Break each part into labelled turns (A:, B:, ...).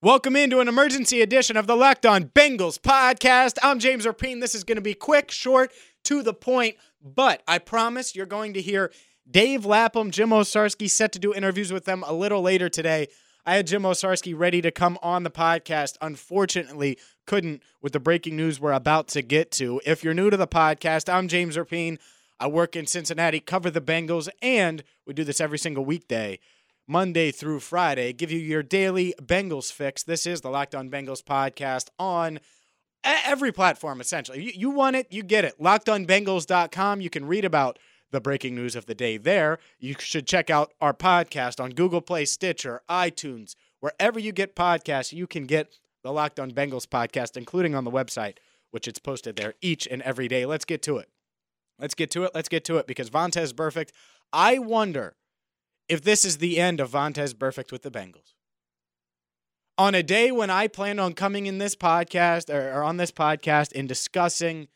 A: Welcome into an emergency edition of the Locked On Bengals podcast. I'm James Rapien. This is going to be quick, short, to the point, but I promise you're going to hear Dave Lapham, Jim Owczarski set to do interviews with them a little later today. I had Jim Owczarski ready to come on the podcast. Unfortunately, couldn't with the breaking news we're about to get to. If you're new to the podcast, I'm James Rapien. I work in Cincinnati, cover the Bengals, and we do this every single weekday. Monday through Friday, give you your daily Bengals fix. This is the Locked On Bengals podcast on every platform, essentially. You, you want it, you get it. LockedOnBengals.com. You can read about the breaking news of the day there. You should check out our podcast on Google Play, Stitcher, iTunes, wherever you get podcasts. You can get the Locked On Bengals podcast, including on the website, which it's posted there each and every day. Let's get to it. Let's get to it. Let's get to it because Vontaze Burfict. I wonder if this is the end of Vontaze Burfict with the Bengals. On a day when I plan on coming in this podcast or, or on this podcast and discussing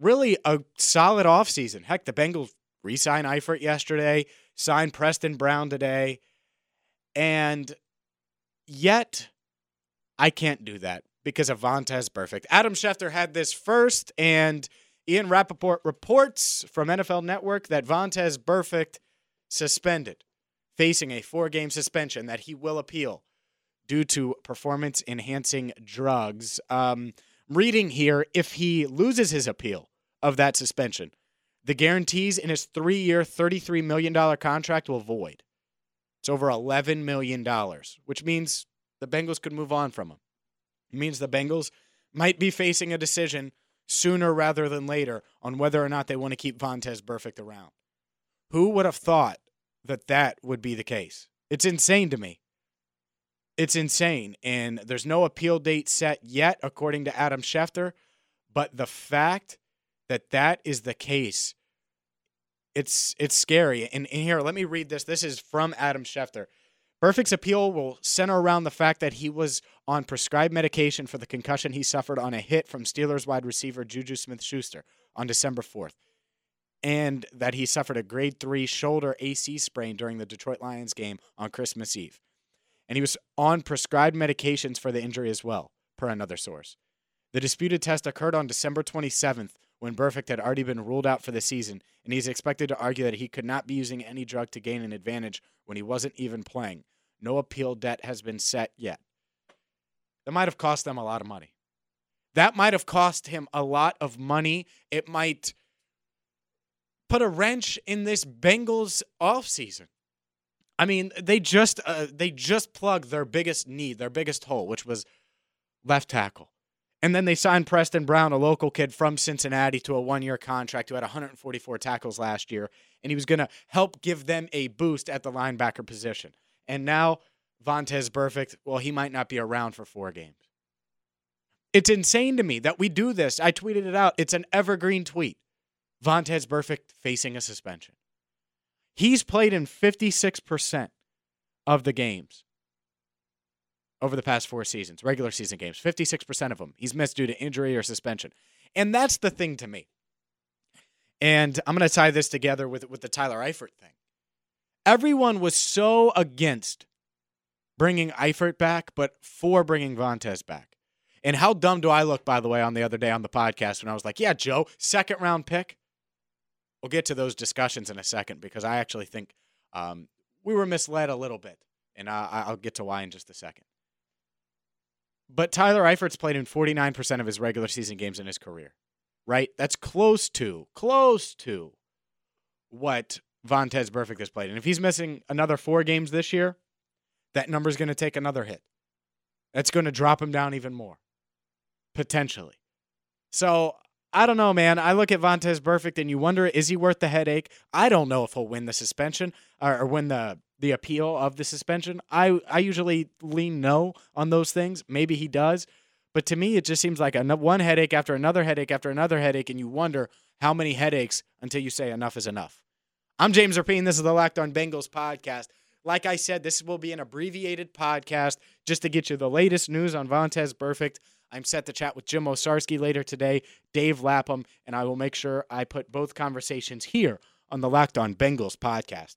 A: really a solid offseason. Heck, the Bengals re signed Eifert yesterday, signed Preston Brown today, and yet I can't do that because of Vontaze Burfict. Adam Schefter had this first, and Ian Rapoport reports from NFL Network that Vontaze Burfict suspended, facing a four game suspension that he will appeal due to performance enhancing drugs. Um, reading here if he loses his appeal of that suspension, the guarantees in his three year, $33 million contract will void. It's over $11 million, which means the Bengals could move on from him. It means the Bengals might be facing a decision sooner rather than later on whether or not they want to keep Vontaze Burfict around. Who would have thought that that would be the case? It's insane to me. It's insane. And there's no appeal date set yet, according to Adam Schefter. But the fact that that is the case, it's it's scary. And, and here, let me read this. This is from Adam Schefter. Burfict's appeal will center around the fact that he was on prescribed medication for the concussion he suffered on a hit from Steelers wide receiver Juju Smith Schuster on December 4th, and that he suffered a grade 3 shoulder AC sprain during the Detroit Lions game on Christmas Eve. And he was on prescribed medications for the injury as well, per another source. The disputed test occurred on December 27th when Burfict had already been ruled out for the season, and he's expected to argue that he could not be using any drug to gain an advantage when he wasn't even playing. No appeal debt has been set yet. That might have cost them a lot of money. That might have cost him a lot of money. It might put a wrench in this Bengals offseason. I mean, they just uh, they just plugged their biggest need, their biggest hole, which was left tackle. And then they signed Preston Brown, a local kid from Cincinnati, to a one year contract who had 144 tackles last year. And he was going to help give them a boost at the linebacker position. And now Vontaze Burfict, well, he might not be around for four games. It's insane to me that we do this. I tweeted it out. It's an evergreen tweet. Vontaze Burfict facing a suspension. He's played in 56% of the games over the past four seasons, regular season games. 56% of them he's missed due to injury or suspension. And that's the thing to me. And I'm going to tie this together with, with the Tyler Eifert thing. Everyone was so against bringing Eifert back, but for bringing Vontaze back. And how dumb do I look, by the way, on the other day on the podcast when I was like, yeah, Joe, second round pick? We'll get to those discussions in a second because I actually think um, we were misled a little bit. And I'll get to why in just a second. But Tyler Eifert's played in 49% of his regular season games in his career, right? That's close to, close to what Vontaze Burfict has played. And if he's missing another four games this year, that number's going to take another hit. That's going to drop him down even more, potentially. So I don't know, man. I look at Vontaze Burfict and you wonder, is he worth the headache? I don't know if he'll win the suspension or, or win the the appeal of the suspension. I I usually lean no on those things. Maybe he does, But to me, it just seems like ano- one headache after another headache after another headache, and you wonder how many headaches until you say enough is enough. I'm James Rapien. This is the Locked On Bengals podcast. Like I said, this will be an abbreviated podcast just to get you the latest news on Vontaze Burfict. I'm set to chat with Jim Owczarski later today, Dave Lapham, and I will make sure I put both conversations here on the Locked On Bengals podcast.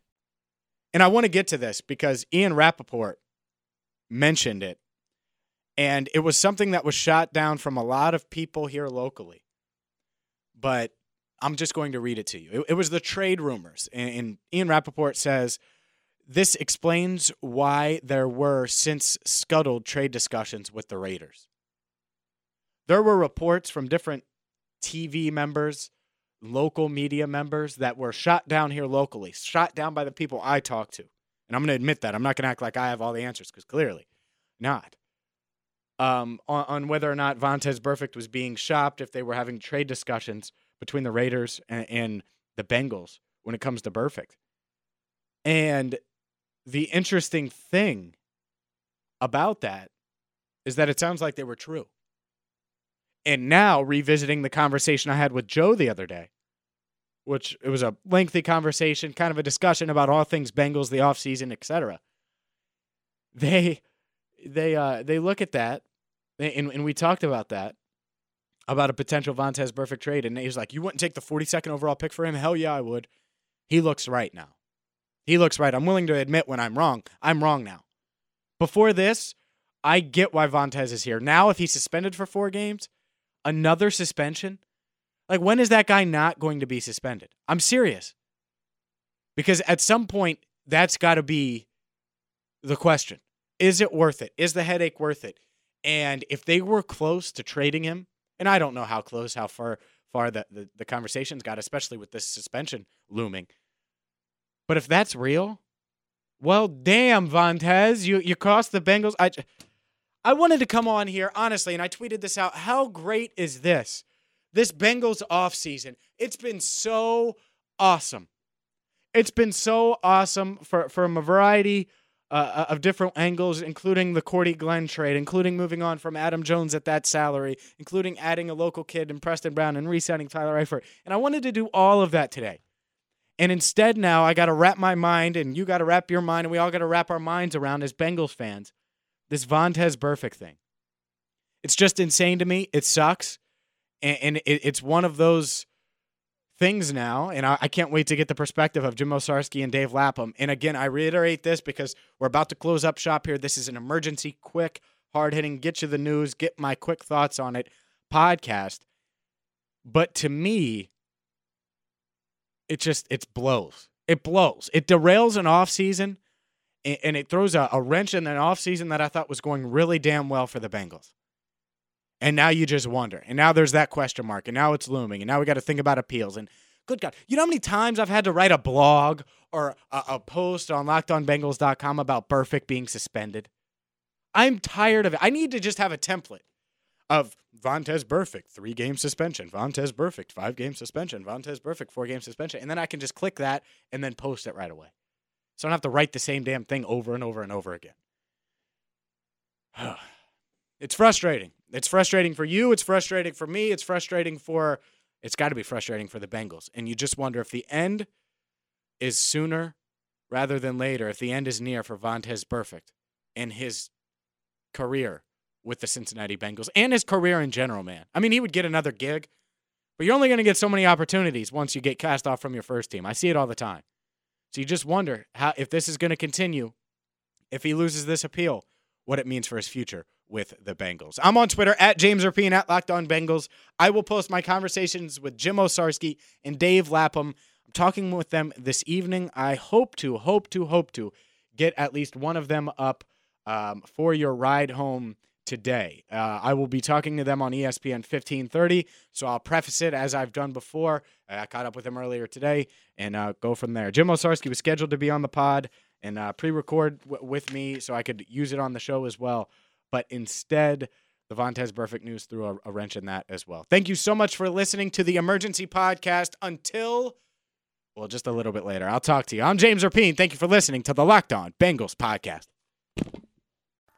A: And I want to get to this because Ian Rapoport mentioned it. And it was something that was shot down from a lot of people here locally. But I'm just going to read it to you. It, it was the trade rumors. And, and Ian Rapoport says this explains why there were since scuttled trade discussions with the Raiders. There were reports from different TV members local media members that were shot down here locally, shot down by the people I talk to. And I'm going to admit that. I'm not going to act like I have all the answers because clearly not. Um, on, on, whether or not Vontaze Burfict was being shopped, if they were having trade discussions between the Raiders and, and the Bengals when it comes to Burfict. And the interesting thing about that is that it sounds like they were true. And now revisiting the conversation I had with Joe the other day, which it was a lengthy conversation, kind of a discussion about all things Bengals, the offseason, etc. They they uh they look at that and, and we talked about that about a potential Vontaze Burfict trade, and he's like, "You wouldn't take the 42nd overall pick for him? Hell yeah, I would." He looks right now. He looks right. I'm willing to admit when I'm wrong. I'm wrong now. Before this, I get why Vontaze is here. Now, if he's suspended for four games, another suspension? Like, when is that guy not going to be suspended? I'm serious. Because at some point, that's got to be the question. Is it worth it? Is the headache worth it? And if they were close to trading him, and I don't know how close, how far far the, the, the conversations got, especially with this suspension looming. But if that's real, well, damn, Vontaze, you you cost the Bengals. I I wanted to come on here, honestly, and I tweeted this out. How great is this? This Bengals offseason. It's been so awesome. It's been so awesome for, from a variety uh, of different angles, including the Cordy Glenn trade, including moving on from Adam Jones at that salary, including adding a local kid in Preston Brown and re-signing Tyler Eifert. And I wanted to do all of that today. And instead, now I got to wrap my mind, and you got to wrap your mind, and we all got to wrap our minds around as Bengals fans this Vontaze Burfict thing. It's just insane to me. It sucks. And, and it, it's one of those things now. And I, I, can't wait to get the perspective of Jim Owczarski and Dave Lapham. And again, I reiterate this because we're about to close up shop here. This is an emergency, quick, hard hitting, get you the news, get my quick thoughts on it podcast. But to me, it just it blows. It blows. It derails an off season and it throws a, a wrench in an offseason that I thought was going really damn well for the Bengals. And now you just wonder. And now there's that question mark. And now it's looming. And now we got to think about appeals. And good God, you know how many times I've had to write a blog or a, a post on lockedonbengals.com about Burfict being suspended? I'm tired of it. I need to just have a template of Vontaze Burfict, three game suspension, Vontaze Burfict, five game suspension, Vontaze Burfict, four game suspension. And then I can just click that and then post it right away. So I don't have to write the same damn thing over and over and over again. it's frustrating. It's frustrating for you. It's frustrating for me. It's frustrating for, it's got to be frustrating for the Bengals. And you just wonder if the end is sooner rather than later, if the end is near for Vontaze Burfict and his career with the Cincinnati Bengals and his career in general, man. I mean, he would get another gig, but you're only going to get so many opportunities once you get cast off from your first team. I see it all the time. So you just wonder how if this is going to continue, if he loses this appeal, what it means for his future with the Bengals. I'm on Twitter at James Rapien at Locked On Bengals. I will post my conversations with Jim Owczarski and Dave Lapham. I'm talking with them this evening. I hope to, hope to, hope to get at least one of them up um, for your ride home today. Uh, I will be talking to them on ESPN 1530, so I'll preface it as I've done before. I caught up with them earlier today and uh, go from there. Jim Owczarski was scheduled to be on the pod and uh, pre-record w- with me so I could use it on the show as well, but instead. The Vontaze Burfict News threw a, a wrench in that as well. Thank you so much for listening to the Emergency Podcast. Until well, just a little bit later. I'll talk to you. I'm James Rapien. Thank you for listening to the Locked On Bengals podcast.